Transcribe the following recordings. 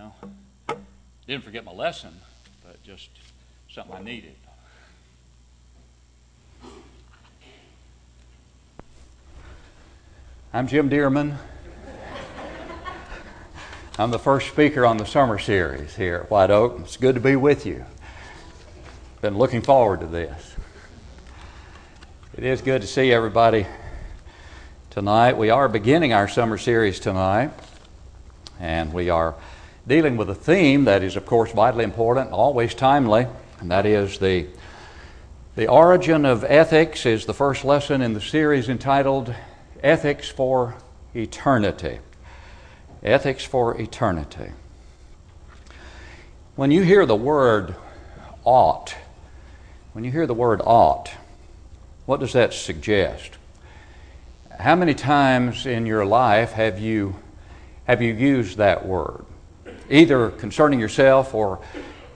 know. Didn't forget my lesson, but just something I needed. I'm Jim Dearman. I'm the first speaker on the summer series here at White Oak. It's good to be with you. Been looking forward to this. It is good to see everybody tonight. We are beginning our summer series tonight, and we are dealing with a theme that is, of course, vitally important, always timely, and that is the, the origin of ethics is the first lesson in the series entitled Ethics for Eternity. Ethics for Eternity. When you hear the word ought, when you hear the word ought, what does that suggest? How many times in your life have you, have you used that word? Either concerning yourself or,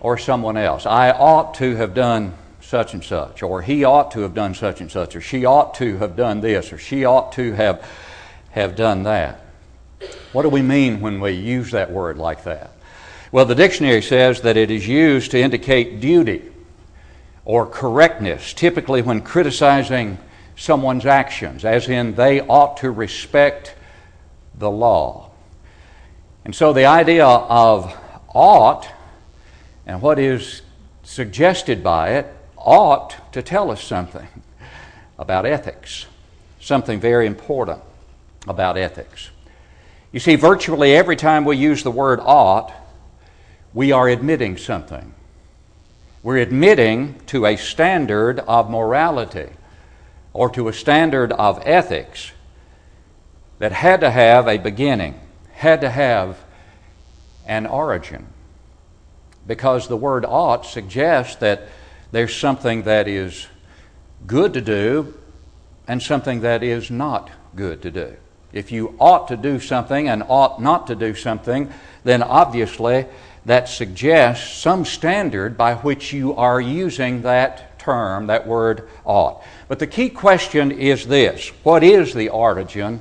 or someone else. I ought to have done such and such, or he ought to have done such and such, or she ought to have done this, or she ought to have, have done that. What do we mean when we use that word like that? Well, the dictionary says that it is used to indicate duty or correctness, typically when criticizing someone's actions, as in they ought to respect the law. And so the idea of ought and what is suggested by it ought to tell us something about ethics, something very important about ethics. You see, virtually every time we use the word ought, we are admitting something. We're admitting to a standard of morality or to a standard of ethics that had to have a beginning, had to have an origin. Because the word ought suggests that there's something that is good to do and something that is not good to do. If you ought to do something and ought not to do something, then obviously that suggests some standard by which you are using that term, that word ought. But the key question is this What is the origin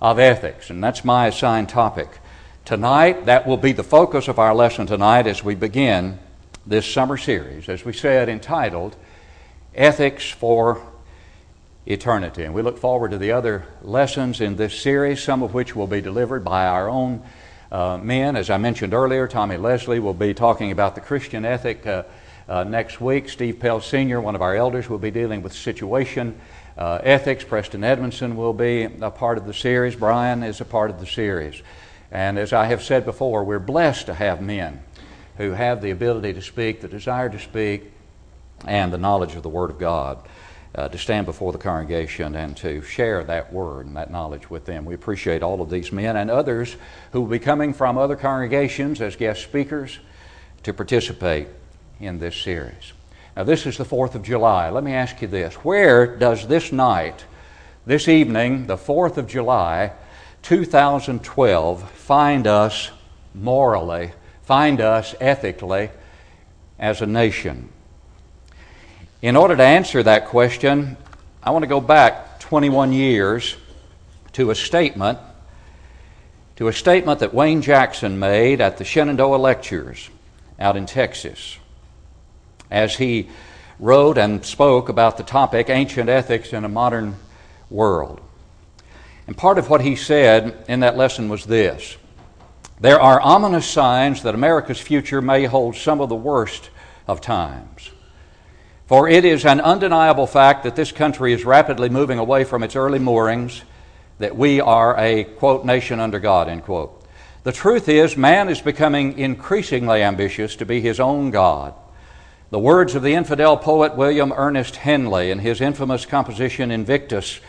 of ethics? And that's my assigned topic. Tonight, that will be the focus of our lesson tonight as we begin this summer series, as we said, entitled Ethics for Eternity. And we look forward to the other lessons in this series, some of which will be delivered by our own uh, men. As I mentioned earlier, Tommy Leslie will be talking about the Christian ethic uh, uh, next week. Steve Pell Sr., one of our elders, will be dealing with situation uh, ethics. Preston Edmondson will be a part of the series. Brian is a part of the series. And as I have said before, we're blessed to have men who have the ability to speak, the desire to speak, and the knowledge of the Word of God. Uh, to stand before the congregation and to share that word and that knowledge with them. We appreciate all of these men and others who will be coming from other congregations as guest speakers to participate in this series. Now, this is the 4th of July. Let me ask you this Where does this night, this evening, the 4th of July, 2012, find us morally find us ethically as a nation? In order to answer that question, I want to go back 21 years to a statement to a statement that Wayne Jackson made at the Shenandoah Lectures out in Texas as he wrote and spoke about the topic ancient ethics in a modern world. And part of what he said in that lesson was this there are ominous signs that America's future may hold some of the worst of times. For it is an undeniable fact that this country is rapidly moving away from its early moorings, that we are a, quote, nation under God, end quote. The truth is, man is becoming increasingly ambitious to be his own God. The words of the infidel poet William Ernest Henley in his infamous composition Invictus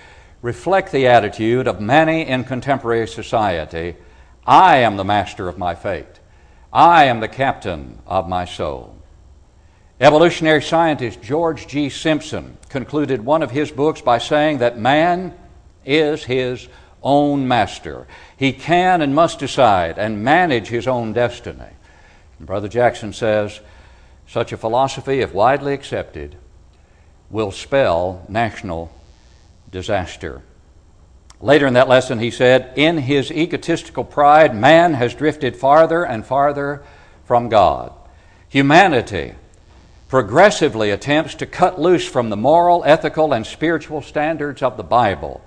reflect the attitude of many in contemporary society I am the master of my fate. I am the captain of my soul. Evolutionary scientist George G. Simpson concluded one of his books by saying that man is his own master. He can and must decide and manage his own destiny. And Brother Jackson says such a philosophy, if widely accepted, will spell national disaster. Later in that lesson, he said, In his egotistical pride, man has drifted farther and farther from God. Humanity progressively attempts to cut loose from the moral, ethical, and spiritual standards of the Bible.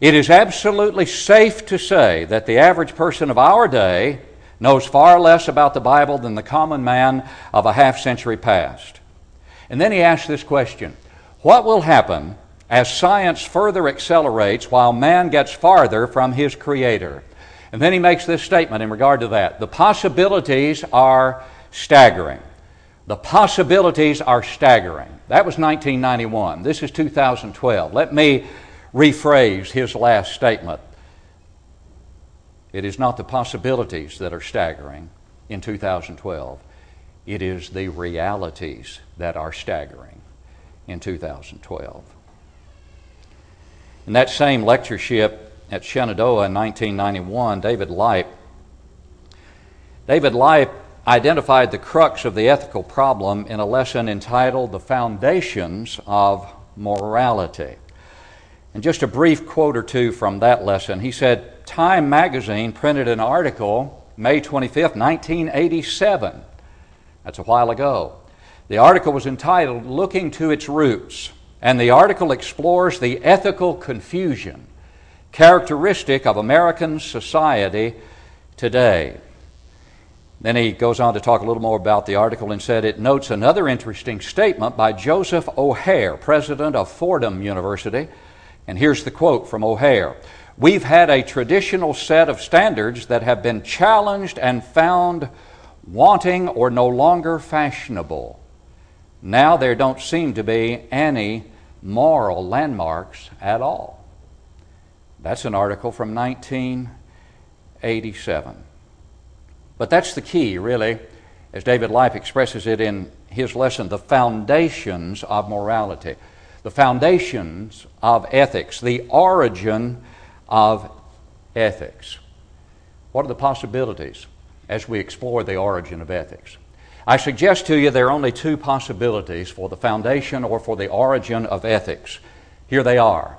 It is absolutely safe to say that the average person of our day knows far less about the Bible than the common man of a half century past. And then he asks this question What will happen as science further accelerates while man gets farther from his Creator? And then he makes this statement in regard to that the possibilities are staggering. The possibilities are staggering. That was 1991. This is 2012. Let me rephrase his last statement. It is not the possibilities that are staggering in 2012, it is the realities that are staggering in 2012. In that same lectureship at Shenandoah in 1991, David Lipe, David Lipe identified the crux of the ethical problem in a lesson entitled The Foundations of Morality. And just a brief quote or two from that lesson. He said, Time magazine printed an article May 25, 1987. That's a while ago. The article was entitled Looking to Its Roots, and the article explores the ethical confusion characteristic of American society today. Then he goes on to talk a little more about the article and said it notes another interesting statement by Joseph O'Hare, president of Fordham University and here's the quote from O'Hare We've had a traditional set of standards that have been challenged and found wanting or no longer fashionable. Now there don't seem to be any moral landmarks at all. That's an article from 1987. But that's the key, really, as David Lipe expresses it in his lesson, the foundations of morality the foundations of ethics, the origin of ethics. What are the possibilities as we explore the origin of ethics? I suggest to you there are only two possibilities for the foundation or for the origin of ethics. Here they are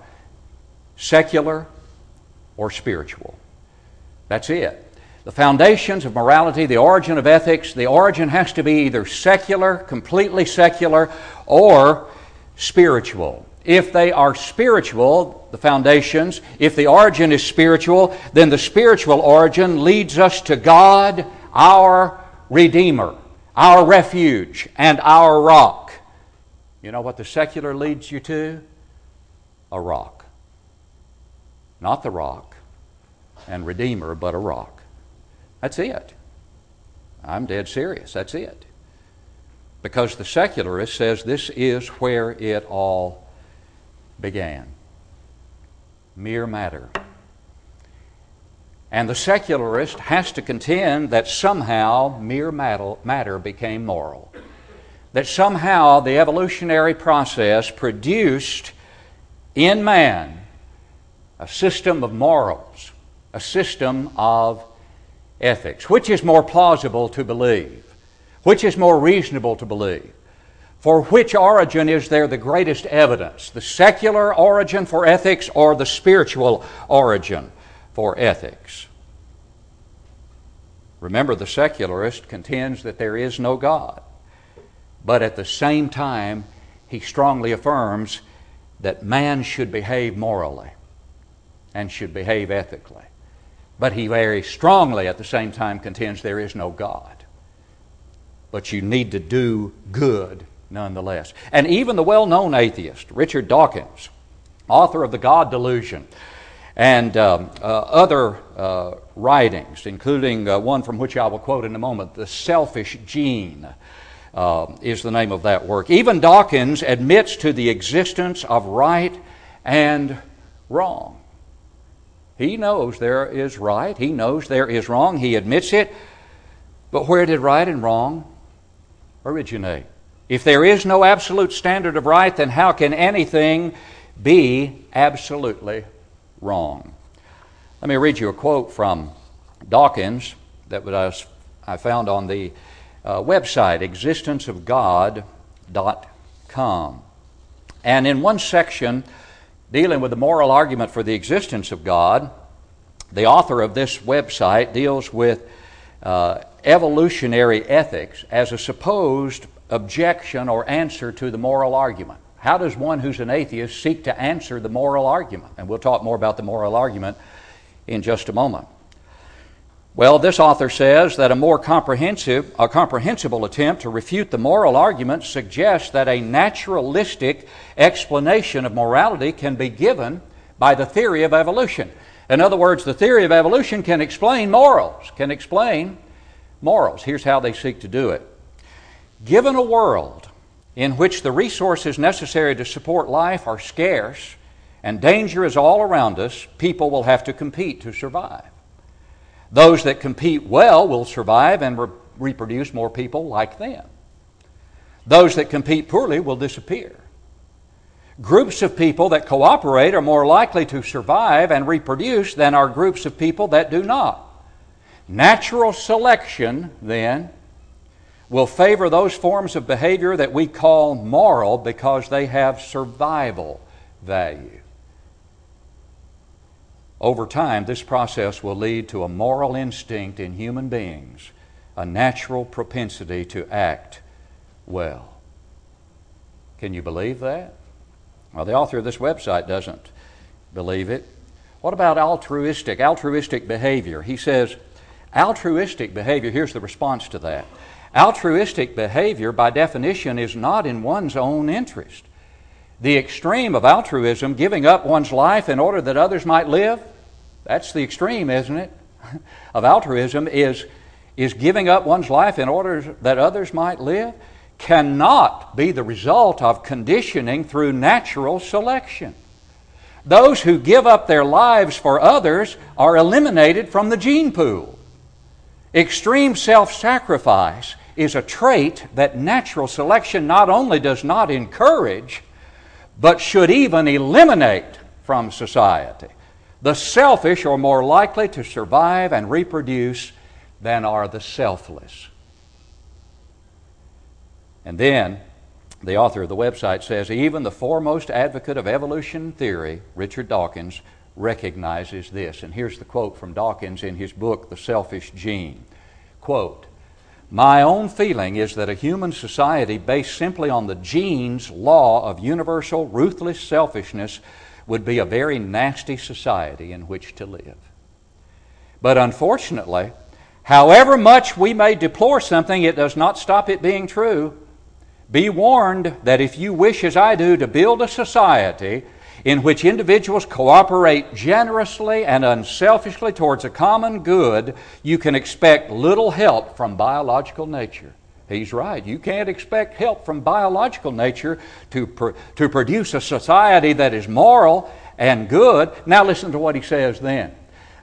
secular or spiritual. That's it. The foundations of morality, the origin of ethics, the origin has to be either secular, completely secular, or spiritual. If they are spiritual, the foundations, if the origin is spiritual, then the spiritual origin leads us to God, our Redeemer, our refuge, and our rock. You know what the secular leads you to? A rock. Not the rock and Redeemer, but a rock. That's it. I'm dead serious. That's it because the secularist says this is where it all began mere matter. And the secularist has to contend that somehow mere matter became moral. That somehow the evolutionary process produced in man a system of morals, a system of ethics. Which is more plausible to believe? Which is more reasonable to believe? For which origin is there the greatest evidence? The secular origin for ethics or the spiritual origin for ethics? Remember, the secularist contends that there is no God. But at the same time, he strongly affirms that man should behave morally and should behave ethically. But he very strongly at the same time contends there is no God but you need to do good nonetheless. And even the well known atheist, Richard Dawkins, author of The God Delusion, and um, uh, other uh, writings, including uh, one from which I will quote in a moment, The Selfish Gene. Uh, is the name of that work. Even Dawkins admits to the existence of right and wrong. He knows there is right, he knows there is wrong, he admits it, but where did right and wrong originate? If there is no absolute standard of right, then how can anything be absolutely wrong? Let me read you a quote from Dawkins that was, I found on the uh, website, existenceofgod.com. And in one section, dealing with the moral argument for the existence of God, the author of this website deals with uh, evolutionary ethics as a supposed objection or answer to the moral argument. How does one who's an atheist seek to answer the moral argument? And we'll talk more about the moral argument in just a moment. Well, this author says that a more comprehensive, a comprehensible attempt to refute the moral argument suggests that a naturalistic explanation of morality can be given by the theory of evolution. In other words, the theory of evolution can explain morals, can explain morals. Here's how they seek to do it. Given a world in which the resources necessary to support life are scarce and danger is all around us, people will have to compete to survive. Those that compete well will survive and re- reproduce more people like them. Those that compete poorly will disappear. Groups of people that cooperate are more likely to survive and reproduce than are groups of people that do not. Natural selection, then, will favor those forms of behavior that we call moral because they have survival value. Over time, this process will lead to a moral instinct in human beings, a natural propensity to act well. Can you believe that? Well, the author of this website doesn't believe it. What about altruistic, altruistic behavior? He says, altruistic behavior, here's the response to that. Altruistic behavior, by definition, is not in one's own interest. The extreme of altruism, giving up one's life in order that others might live, that's the extreme, isn't it? of altruism is, is giving up one's life in order that others might live cannot be the result of conditioning through natural selection. Those who give up their lives for others are eliminated from the gene pool. Extreme self sacrifice is a trait that natural selection not only does not encourage, but should even eliminate from society. The selfish are more likely to survive and reproduce than are the selfless. And then the author of the website says even the foremost advocate of evolution theory, Richard Dawkins, recognizes this. And here's the quote from Dawkins in his book, The Selfish Gene. Quote, my own feeling is that a human society based simply on the gene's law of universal, ruthless selfishness would be a very nasty society in which to live. But unfortunately, however much we may deplore something, it does not stop it being true. Be warned that if you wish, as I do, to build a society in which individuals cooperate generously and unselfishly towards a common good, you can expect little help from biological nature. He's right. You can't expect help from biological nature to, pr- to produce a society that is moral and good. Now, listen to what he says then.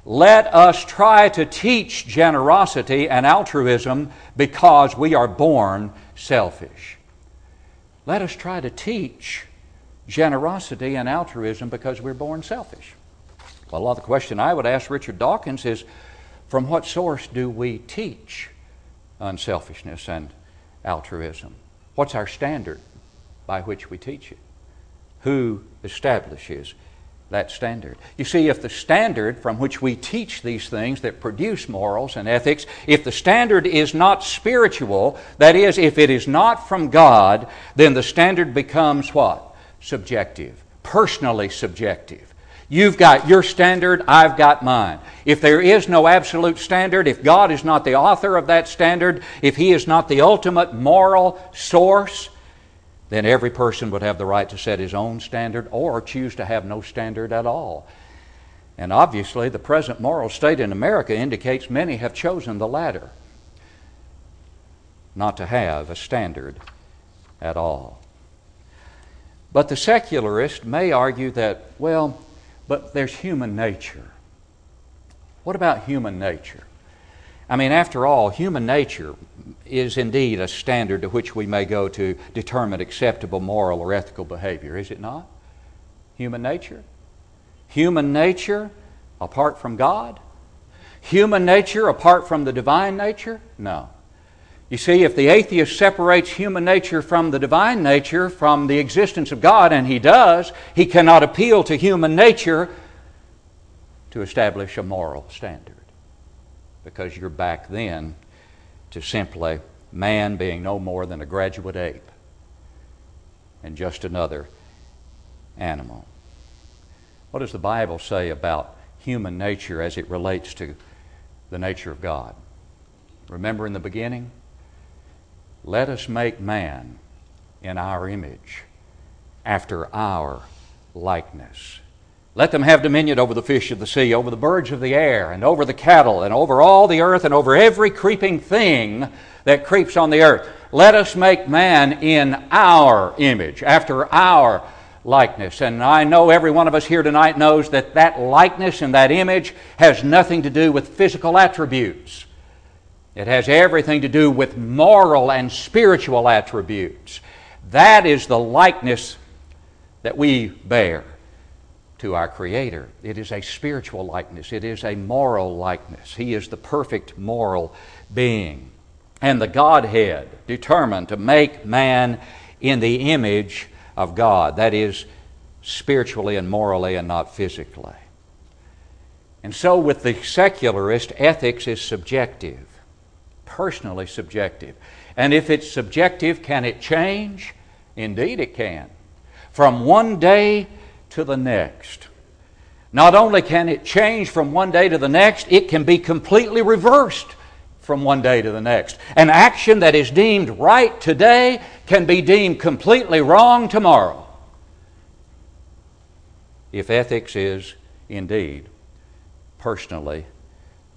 Let us try to teach generosity and altruism because we are born selfish. Let us try to teach generosity and altruism because we're born selfish. Well, the question I would ask Richard Dawkins is from what source do we teach unselfishness and altruism? What's our standard by which we teach it? Who establishes that standard. You see, if the standard from which we teach these things that produce morals and ethics, if the standard is not spiritual, that is, if it is not from God, then the standard becomes what? Subjective, personally subjective. You've got your standard, I've got mine. If there is no absolute standard, if God is not the author of that standard, if He is not the ultimate moral source, then every person would have the right to set his own standard or choose to have no standard at all. And obviously, the present moral state in America indicates many have chosen the latter not to have a standard at all. But the secularist may argue that, well, but there's human nature. What about human nature? I mean, after all, human nature is indeed a standard to which we may go to determine acceptable moral or ethical behavior, is it not? Human nature? Human nature apart from God? Human nature apart from the divine nature? No. You see, if the atheist separates human nature from the divine nature, from the existence of God, and he does, he cannot appeal to human nature to establish a moral standard. Because you're back then to simply man being no more than a graduate ape and just another animal. What does the Bible say about human nature as it relates to the nature of God? Remember in the beginning? Let us make man in our image, after our likeness. Let them have dominion over the fish of the sea, over the birds of the air, and over the cattle, and over all the earth, and over every creeping thing that creeps on the earth. Let us make man in our image, after our likeness. And I know every one of us here tonight knows that that likeness and that image has nothing to do with physical attributes. It has everything to do with moral and spiritual attributes. That is the likeness that we bear to our Creator. It is a spiritual likeness, it is a moral likeness. He is the perfect moral being. And the Godhead determined to make man in the image of God. That is, spiritually and morally and not physically. And so, with the secularist, ethics is subjective, personally subjective. And if it's subjective, can it change? Indeed, it can. From one day to the next. Not only can it change from one day to the next, it can be completely reversed from one day to the next. An action that is deemed right today can be deemed completely wrong tomorrow. If ethics is indeed personally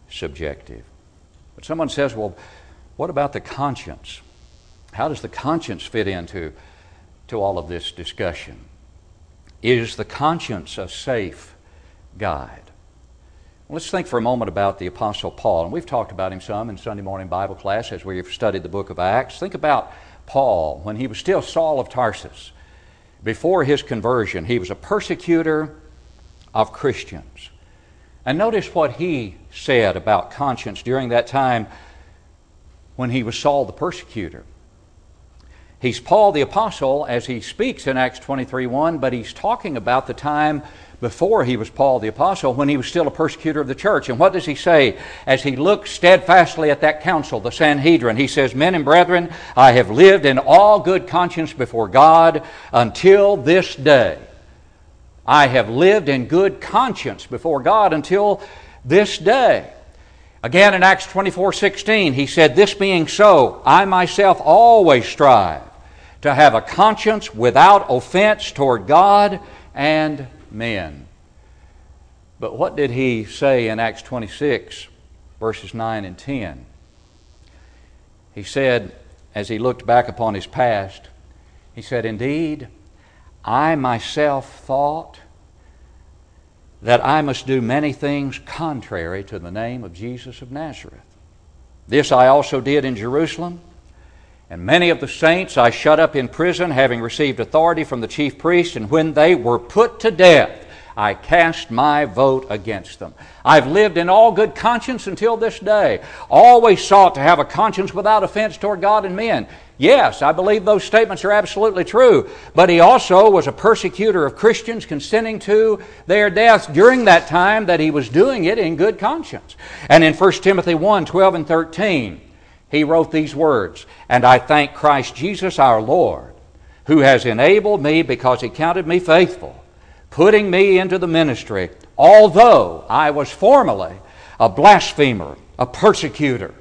subjective. But someone says, well, what about the conscience? How does the conscience fit into to all of this discussion? Is the conscience a safe guide? Let's think for a moment about the Apostle Paul. And we've talked about him some in Sunday morning Bible class as we've studied the book of Acts. Think about Paul when he was still Saul of Tarsus. Before his conversion, he was a persecutor of Christians. And notice what he said about conscience during that time when he was Saul the persecutor. He's Paul the apostle as he speaks in Acts 23 1, but he's talking about the time before he was Paul the apostle when he was still a persecutor of the church. And what does he say as he looks steadfastly at that council, the Sanhedrin? He says, Men and brethren, I have lived in all good conscience before God until this day. I have lived in good conscience before God until this day. Again in Acts 24 16, he said, This being so, I myself always strive to have a conscience without offense toward God and men. But what did he say in Acts 26, verses 9 and 10? He said, as he looked back upon his past, he said, Indeed, I myself thought that I must do many things contrary to the name of Jesus of Nazareth. This I also did in Jerusalem and many of the saints I shut up in prison, having received authority from the chief priests, and when they were put to death, I cast my vote against them. I've lived in all good conscience until this day, always sought to have a conscience without offense toward God and men. Yes, I believe those statements are absolutely true, but he also was a persecutor of Christians, consenting to their deaths during that time that he was doing it in good conscience. And in 1 Timothy 1 12 and 13, he wrote these words And I thank Christ Jesus our Lord, who has enabled me because he counted me faithful, putting me into the ministry, although I was formerly a blasphemer, a persecutor,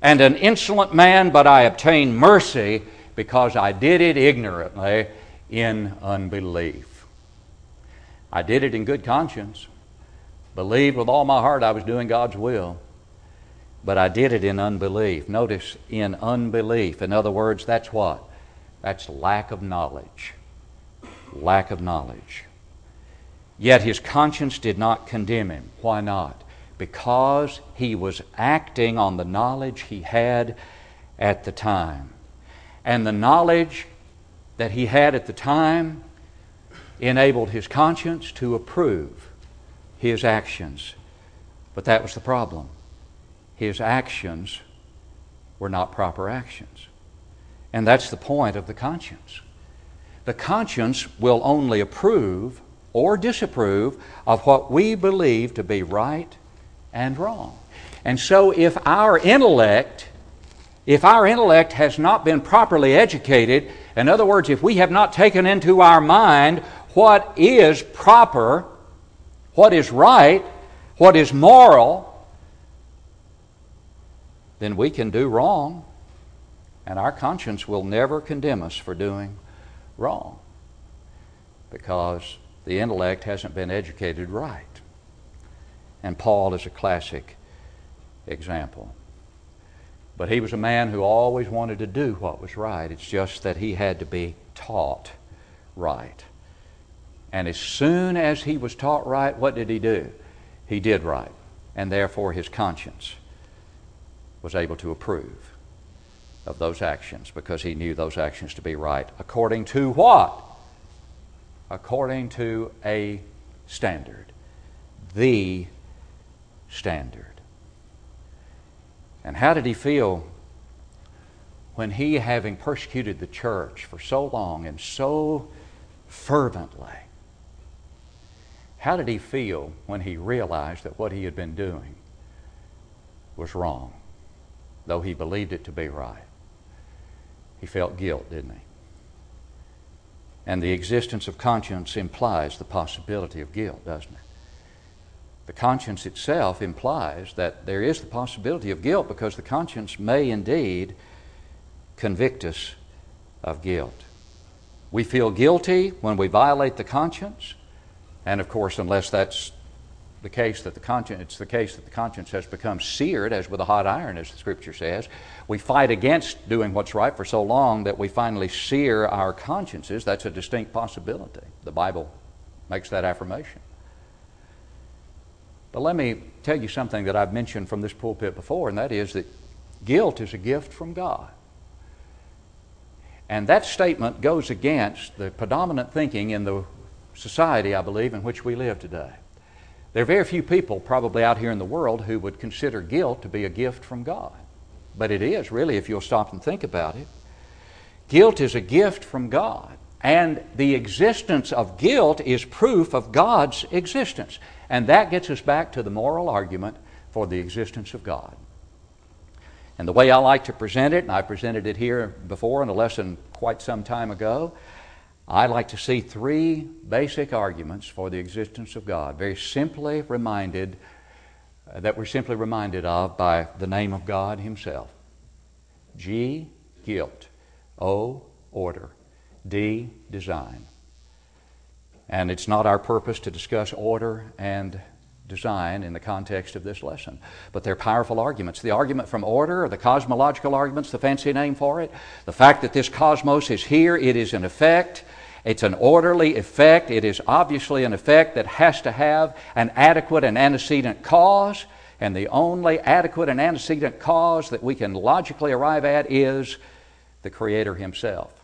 and an insolent man, but I obtained mercy because I did it ignorantly in unbelief. I did it in good conscience, believed with all my heart I was doing God's will but I did it in unbelief. Notice, in unbelief. In other words, that's what? That's lack of knowledge. Lack of knowledge. Yet his conscience did not condemn him. Why not? Because he was acting on the knowledge he had at the time. And the knowledge that he had at the time enabled his conscience to approve his actions. But that was the problem his actions were not proper actions. And that's the point of the conscience. The conscience will only approve or disapprove of what we believe to be right and wrong. And so if our intellect if our intellect has not been properly educated, in other words, if we have not taken into our mind what is proper, what is right, what is moral, then we can do wrong, and our conscience will never condemn us for doing wrong because the intellect hasn't been educated right. And Paul is a classic example. But he was a man who always wanted to do what was right. It's just that he had to be taught right. And as soon as he was taught right, what did he do? He did right. And therefore his conscience was able to approve of those actions because he knew those actions to be right. According to what? According to a standard. The standard. And how did he feel when he, having persecuted the church for so long and so fervently, how did he feel when he realized that what he had been doing was wrong, though he believed it to be right? He felt guilt, didn't he? And the existence of conscience implies the possibility of guilt, doesn't it? The conscience itself implies that there is the possibility of guilt because the conscience may indeed convict us of guilt. We feel guilty when we violate the conscience, and of course, unless that's the case that the conscience it's the case that the conscience has become seared as with a hot iron as the scripture says we fight against doing what's right for so long that we finally sear our consciences. That's a distinct possibility. The bible makes that affirmation but let me tell you something that I've mentioned from this pulpit before, and that is that guilt is a gift from God. And that statement goes against the predominant thinking in the society, I believe, in which we live today. There are very few people, probably out here in the world, who would consider guilt to be a gift from God. But it is, really, if you'll stop and think about it. Guilt is a gift from God. And the existence of guilt is proof of God's existence. And that gets us back to the moral argument for the existence of God. And the way I like to present it, and I presented it here before in a lesson quite some time ago, I like to see three basic arguments for the existence of God, very simply reminded, uh, that we're simply reminded of by the name of God Himself. G, guilt. O, order. D, design. And it's not our purpose to discuss order and design in the context of this lesson. But they're powerful arguments. The argument from order, or the cosmological arguments, the fancy name for it, the fact that this cosmos is here, it is an effect. It's an orderly effect. It is obviously an effect that has to have an adequate and antecedent cause. And the only adequate and antecedent cause that we can logically arrive at is the Creator Himself.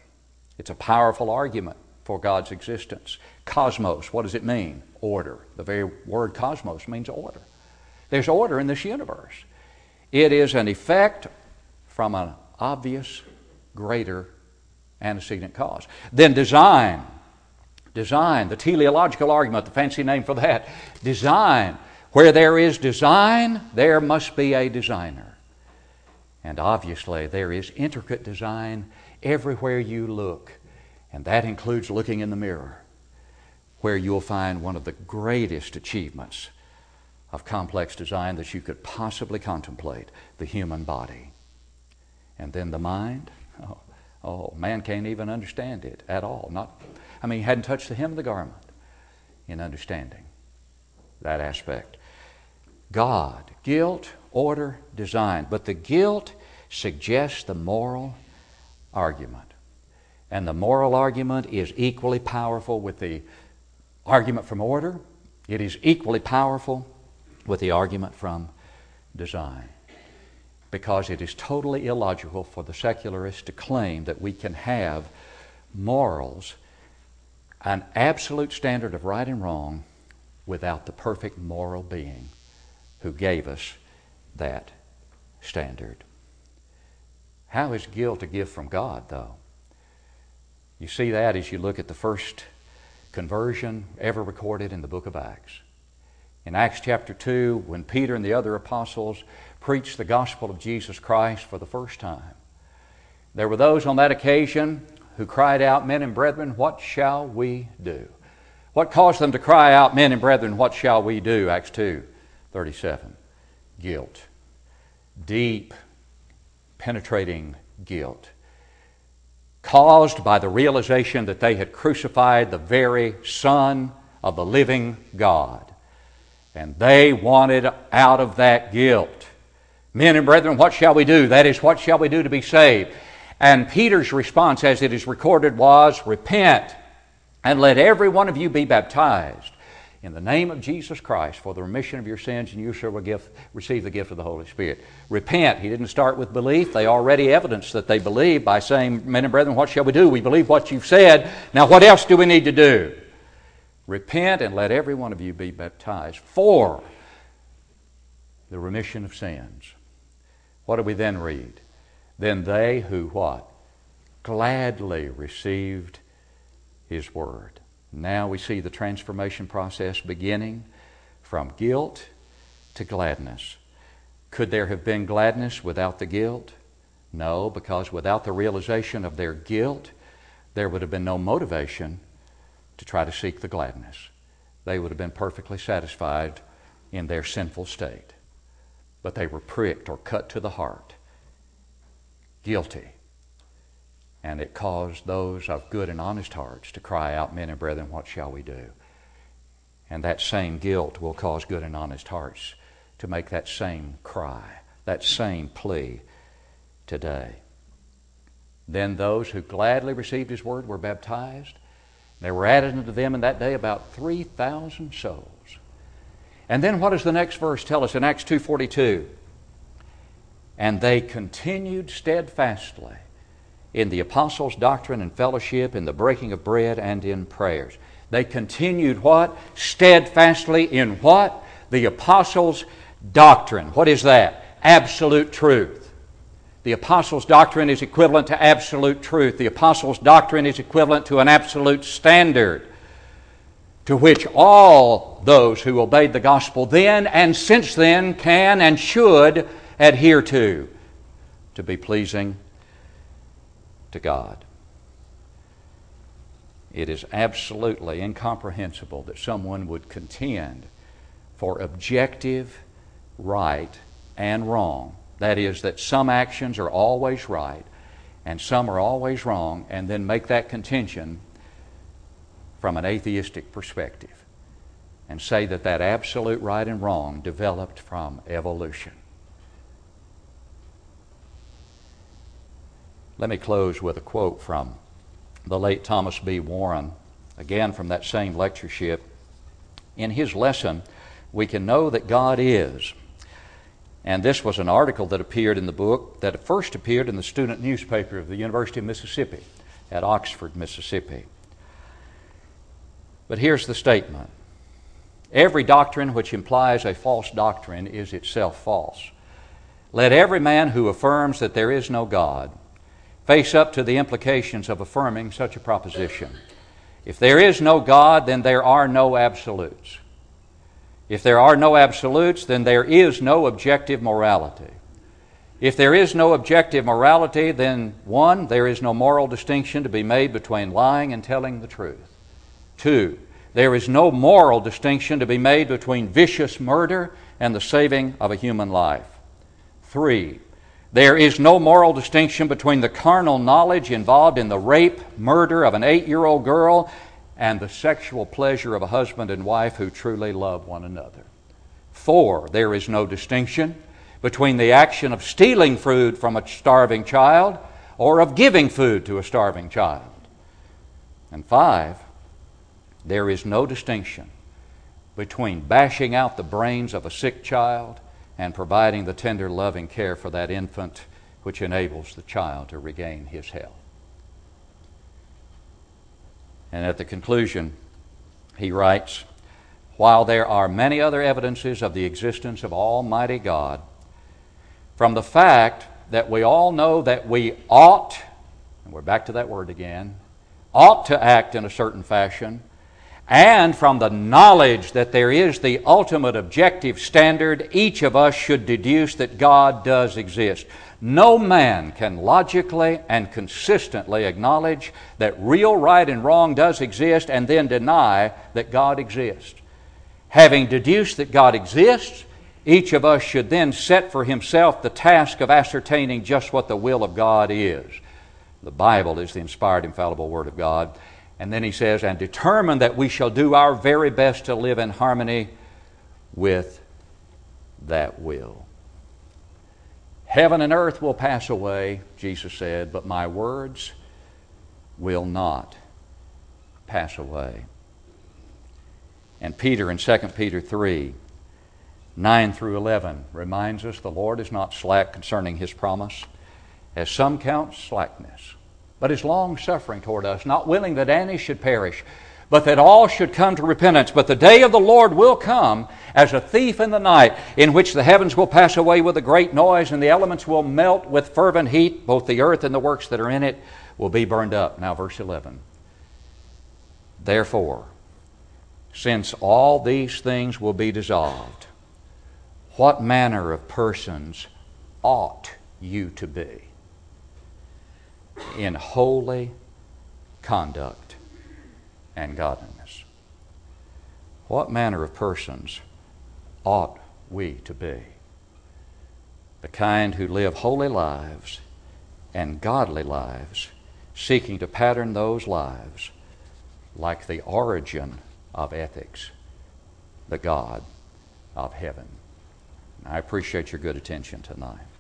It's a powerful argument for God's existence. Cosmos, what does it mean? Order. The very word cosmos means order. There's order in this universe. It is an effect from an obvious, greater antecedent cause. Then design. Design, the teleological argument, the fancy name for that. Design. Where there is design, there must be a designer. And obviously, there is intricate design everywhere you look. And that includes looking in the mirror, where you'll find one of the greatest achievements of complex design that you could possibly contemplate the human body. And then the mind. Oh, oh, man can't even understand it at all. Not, I mean, he hadn't touched the hem of the garment in understanding that aspect. God, guilt, order, design. But the guilt suggests the moral argument. And the moral argument is equally powerful with the argument from order. It is equally powerful with the argument from design. Because it is totally illogical for the secularist to claim that we can have morals, an absolute standard of right and wrong, without the perfect moral being who gave us that standard. How is guilt a gift from God, though? You see that as you look at the first conversion ever recorded in the book of Acts. In Acts chapter 2, when Peter and the other apostles preached the gospel of Jesus Christ for the first time, there were those on that occasion who cried out, Men and brethren, what shall we do? What caused them to cry out, Men and brethren, what shall we do? Acts 2 37. Guilt. Deep, penetrating guilt. Caused by the realization that they had crucified the very Son of the living God. And they wanted out of that guilt. Men and brethren, what shall we do? That is, what shall we do to be saved? And Peter's response, as it is recorded, was Repent and let every one of you be baptized in the name of Jesus Christ for the remission of your sins, and you shall receive the gift of the Holy Spirit. Repent. He didn't start with belief. They already evidenced that they believe by saying, Men and brethren, what shall we do? We believe what you've said. Now, what else do we need to do? Repent and let every one of you be baptized for the remission of sins. What do we then read? Then they who what? Gladly received his word. Now we see the transformation process beginning from guilt to gladness. Could there have been gladness without the guilt? No, because without the realization of their guilt, there would have been no motivation to try to seek the gladness. They would have been perfectly satisfied in their sinful state. But they were pricked or cut to the heart, guilty. And it caused those of good and honest hearts to cry out, Men and brethren, what shall we do? And that same guilt will cause good and honest hearts to make that same cry, that same plea today. Then those who gladly received his word were baptized there were added unto them in that day about 3,000 souls. And then what does the next verse tell us in Acts 2:42? And they continued steadfastly in the apostles' doctrine and fellowship, in the breaking of bread and in prayers. They continued what? Steadfastly in what? The apostles' doctrine. What is that? Absolute truth. The apostles' doctrine is equivalent to absolute truth. The apostles' doctrine is equivalent to an absolute standard to which all those who obeyed the gospel then and since then can and should adhere to to be pleasing to God. It is absolutely incomprehensible that someone would contend for objective right and wrong that is, that some actions are always right and some are always wrong, and then make that contention from an atheistic perspective and say that that absolute right and wrong developed from evolution. Let me close with a quote from the late Thomas B. Warren, again from that same lectureship. In his lesson, we can know that God is and this was an article that appeared in the book that first appeared in the student newspaper of the University of Mississippi at Oxford, Mississippi. But here's the statement Every doctrine which implies a false doctrine is itself false. Let every man who affirms that there is no God face up to the implications of affirming such a proposition. If there is no God, then there are no absolutes. If there are no absolutes, then there is no objective morality. If there is no objective morality, then one, there is no moral distinction to be made between lying and telling the truth. Two, there is no moral distinction to be made between vicious murder and the saving of a human life. Three, there is no moral distinction between the carnal knowledge involved in the rape, murder of an eight year old girl and the sexual pleasure of a husband and wife who truly love one another. Four, there is no distinction between the action of stealing food from a starving child or of giving food to a starving child. And five, there is no distinction between bashing out the brains of a sick child and providing the tender, loving care for that infant which enables the child to regain his health. And at the conclusion, he writes While there are many other evidences of the existence of Almighty God, from the fact that we all know that we ought, and we're back to that word again, ought to act in a certain fashion, and from the knowledge that there is the ultimate objective standard, each of us should deduce that God does exist. No man can logically and consistently acknowledge that real right and wrong does exist and then deny that God exists. Having deduced that God exists, each of us should then set for himself the task of ascertaining just what the will of God is. The Bible is the inspired, infallible Word of God. And then he says, and determine that we shall do our very best to live in harmony with that will. Heaven and earth will pass away, Jesus said, but my words will not pass away. And Peter in 2 Peter 3 9 through 11 reminds us the Lord is not slack concerning his promise, as some count slackness, but is long suffering toward us, not willing that any should perish, but that all should come to repentance. But the day of the Lord will come as a thief in the night, in which the heavens will pass away with a great noise, and the elements will melt with fervent heat, both the earth and the works that are in it will be burned up. Now, verse 11. Therefore, since all these things will be dissolved, what manner of persons ought you to be in holy conduct and godliness? What manner of persons ought we to be? The kind who live holy lives and godly lives, seeking to pattern those lives like the origin of ethics, the God of heaven. I appreciate your good attention tonight.